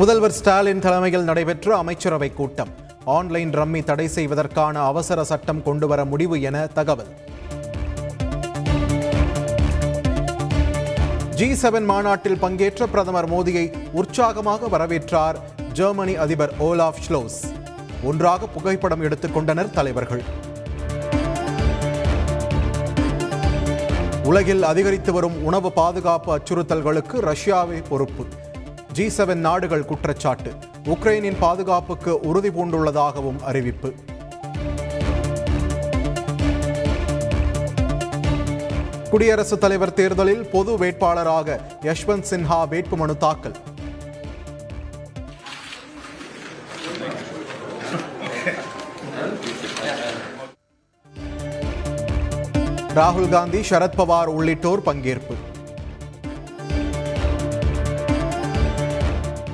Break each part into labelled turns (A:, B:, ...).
A: முதல்வர் ஸ்டாலின் தலைமையில் நடைபெற்ற அமைச்சரவை கூட்டம். ஆன்லைன் ரம்மி தடை செய்வதற்கான அவசர சட்டம் கொண்டுவர முடிவு என தகவல். ஜி செவன் மாநாட்டில் பங்கேற்ற பிரதமர் மோடியை உற்சாகமாக வரவேற்றார் ஜெர்மனி அதிபர் ஓலாஃப் ஷ்லோஸ் ஒன்றாக புகைப்படம் எடுத்துக் கொண்டனர் தலைவர்கள். உலகில் அதிகரித்து வரும் உணவு பாதுகாப்பு அச்சுறுத்தல்களுக்கு ரஷ்யாவே பொறுப்பு. ஜி செவன் நாடுகள் குற்றச்சாட்டு. உக்ரைனின் பாதுகாப்புக்கு உறுதி பூண்டுள்ளதாகவும் அறிவிப்பு. குடியரசுத் தலைவர் தேர்தலில் பொது வேட்பாளராக யஷ்வந்த் சின்ஹா வேட்புமனு தாக்கல். ராகுல் காந்தி சரத்பவார் உள்ளிட்டோர் பங்கேற்பு.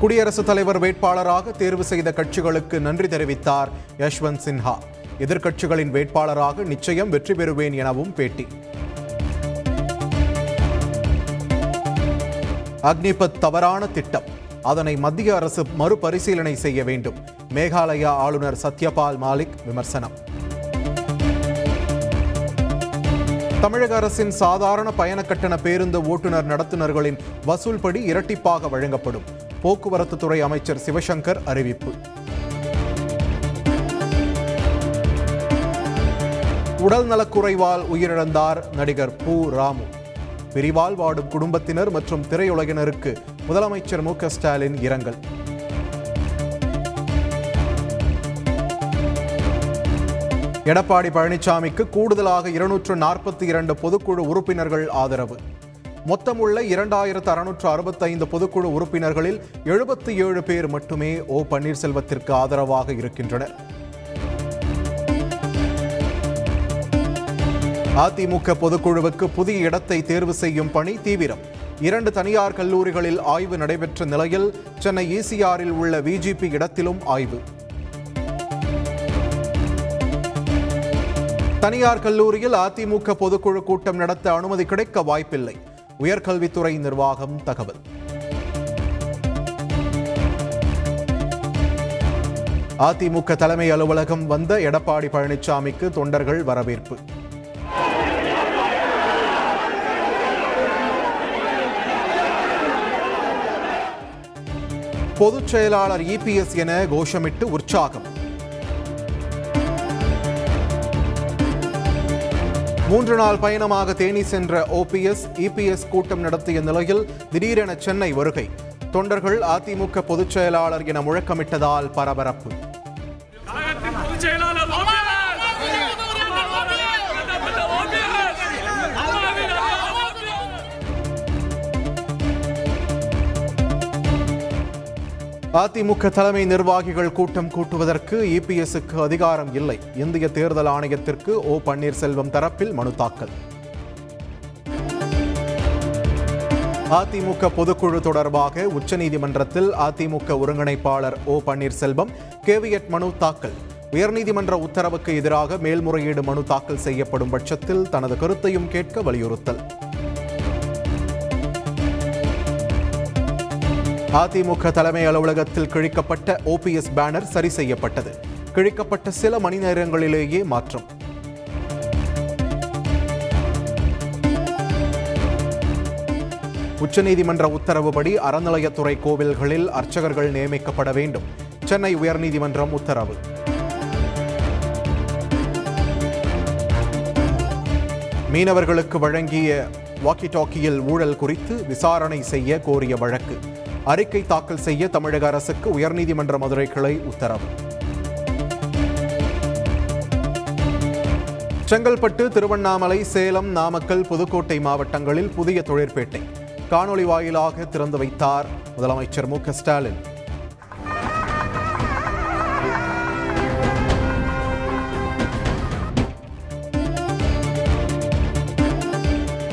A: குடியரசுத் தலைவர் வேட்பாளராக தேர்வு செய்த கட்சிகளுக்கு நன்றி தெரிவித்தார் யஷ்வந்த் சின்ஹா. எதிர்க்கட்சிகளின் வேட்பாளராக நிச்சயம் வெற்றி பெறுவேன் எனவும் பேட்டி. அக்னிபத் தவறான திட்டம். அதனை மத்திய அரசு மறுபரிசீலனை செய்ய வேண்டும். மேகாலயா ஆளுநர் சத்யபால் மாலிக் விமர்சனம். தமிழக அரசின் சாதாரண பயண கட்டண பேருந்து ஓட்டுநர் நடத்துனர்களின் வசூல்படி இரட்டிப்பாக வழங்கப்படும். போக்குவரத்து துறை அமைச்சர் சிவசங்கர் அறிவிப்பு. உடல் நலக்குறைவால் உயிரிழந்தார் நடிகர் பூ. ராமு. பிரிவால் வாடும் குடும்பத்தினர் மற்றும் திரையுலகினருக்கு முதலமைச்சர் மு. ஸ்டாலின் இரங்கல். எடப்பாடி பழனிசாமிக்கு கூடுதலாக இருநூற்று நாற்பத்தி இரண்டு பொதுக்குழு உறுப்பினர்கள் ஆதரவு. மொத்தமுள்ள இரண்டாயிரத்து அறுநூற்று அறுபத்தைந்து பொதுக்குழு உறுப்பினர்களில் எழுபத்தி ஏழு பேர் மட்டுமே ஓ பன்னீர்செல்வத்திற்கு ஆதரவாக இருக்கின்றனர். அதிமுக பொதுக்குழுவுக்கு புதிய இடத்தை தேர்வு செய்யும் பணி தீவிரம். இரண்டு தனியார் கல்லூரிகளில் ஆய்வு நடைபெற்ற நிலையில் சென்னை ஈசிஆரில் உள்ள விஜிபி இடத்திலும் ஆய்வு. தனியார் கல்லூரியில் அதிமுக பொதுக்குழு கூட்டம் நடத்த அனுமதி கிடைக்க வாய்ப்பில்லை. உயர்கல்வித்துறை நிர்வாகம் தகவல். அதிமுக தலைமை அலுவலகம் வந்த எடப்பாடி பழனிசாமிக்கு தொண்டர்கள் வரவேற்பு. பொதுச் செயலாளர் இபிஎஸ் என கோஷமிட்டு உற்சாகம். மூன்று நாள் பயணமாக தேனி சென்ற ஓபிஎஸ் இபிஎஸ் கூட்டம் நடத்திய நிலையில் திடீரென சென்னை வருகை. தொண்டர்கள் அதிமுக பொதுச் செயலாளர் என முழக்கமிட்டதால் பரபரப்பு. அதிமுக தலைமை நிர்வாகிகள் கூட்டம் கூட்டுவதற்கு இபிஎஸ்க்கு அதிகாரம் இல்லை. இந்திய தேர்தல் ஆணையத்திற்கு ஓ பன்னீர்செல்வம் தரப்பில் மனு தாக்கல். அதிமுக பொதுக்குழு தொடர்பாக உச்சநீதிமன்றத்தில் அதிமுக ஒருங்கிணைப்பாளர் ஓ பன்னீர்செல்வம் கேவியட் மனு தாக்கல். உயர்நீதிமன்ற உத்தரவுக்கு எதிராக மேல்முறையீடு மனு தாக்கல் செய்யப்படும் பட்சத்தில் தனது கருத்தையும் கேட்க வலியுறுத்தல். அதிமுக தலைமை அலுவலகத்தில் கிழிக்கப்பட்ட ஓபிஎஸ் பேனர் சரி செய்யப்பட்டது. கிழிக்கப்பட்ட சில மணி நேரங்களிலேயே மாற்றம். உச்சநீதிமன்ற உத்தரவுப்படி அறநிலையத்துறை கோவில்களில் அர்ச்சகர்கள் நியமிக்கப்பட வேண்டும். சென்னை உயர்நீதிமன்றம் உத்தரவு. மீனவர்களுக்கு வழங்கிய வாக்கி டாக்கியில் ஊழல் குறித்து விசாரணை செய்ய கோரிய வழக்கு. அறிக்கை தாக்கல் செய்ய தமிழக அரசுக்கு உயர்நீதிமன்ற மதுரை கிளை உத்தரவு. செங்கல்பட்டு திருவண்ணாமலை சேலம் நாமக்கல் புதுக்கோட்டை மாவட்டங்களில் புதிய தொழிற்பேட்டை. காணொலி வாயிலாக திறந்து வைத்தார் முதலமைச்சர் மு க ஸ்டாலின்.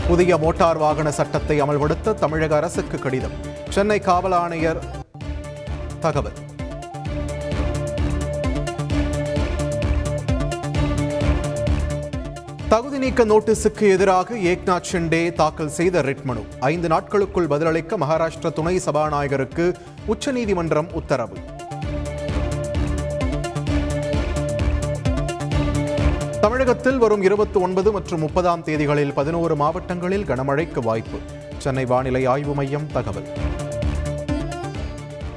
A: புதிய மோட்டார் வாகன சட்டத்தை அமல்படுத்த தமிழக அரசுக்கு கடிதம். சென்னை காவல் ஆணையர் தகவல். தகுதி நீக்க நோட்டீஸுக்கு எதிராக ஏக்நாத் ஷிண்டே தாக்கல் செய்த ரிட் மனு. ஐந்து நாட்களுக்குள் பதிலளிக்க மகாராஷ்டிர துணை சபாநாயகருக்கு உச்சநீதிமன்றம் உத்தரவு. தமிழகத்தில் வரும் இருபத்தி ஒன்பது மற்றும் முப்பதாம் தேதிகளில் பதினோரு மாவட்டங்களில் கனமழைக்கு வாய்ப்பு. சென்னை வானிலை ஆய்வு மையம் தகவல்.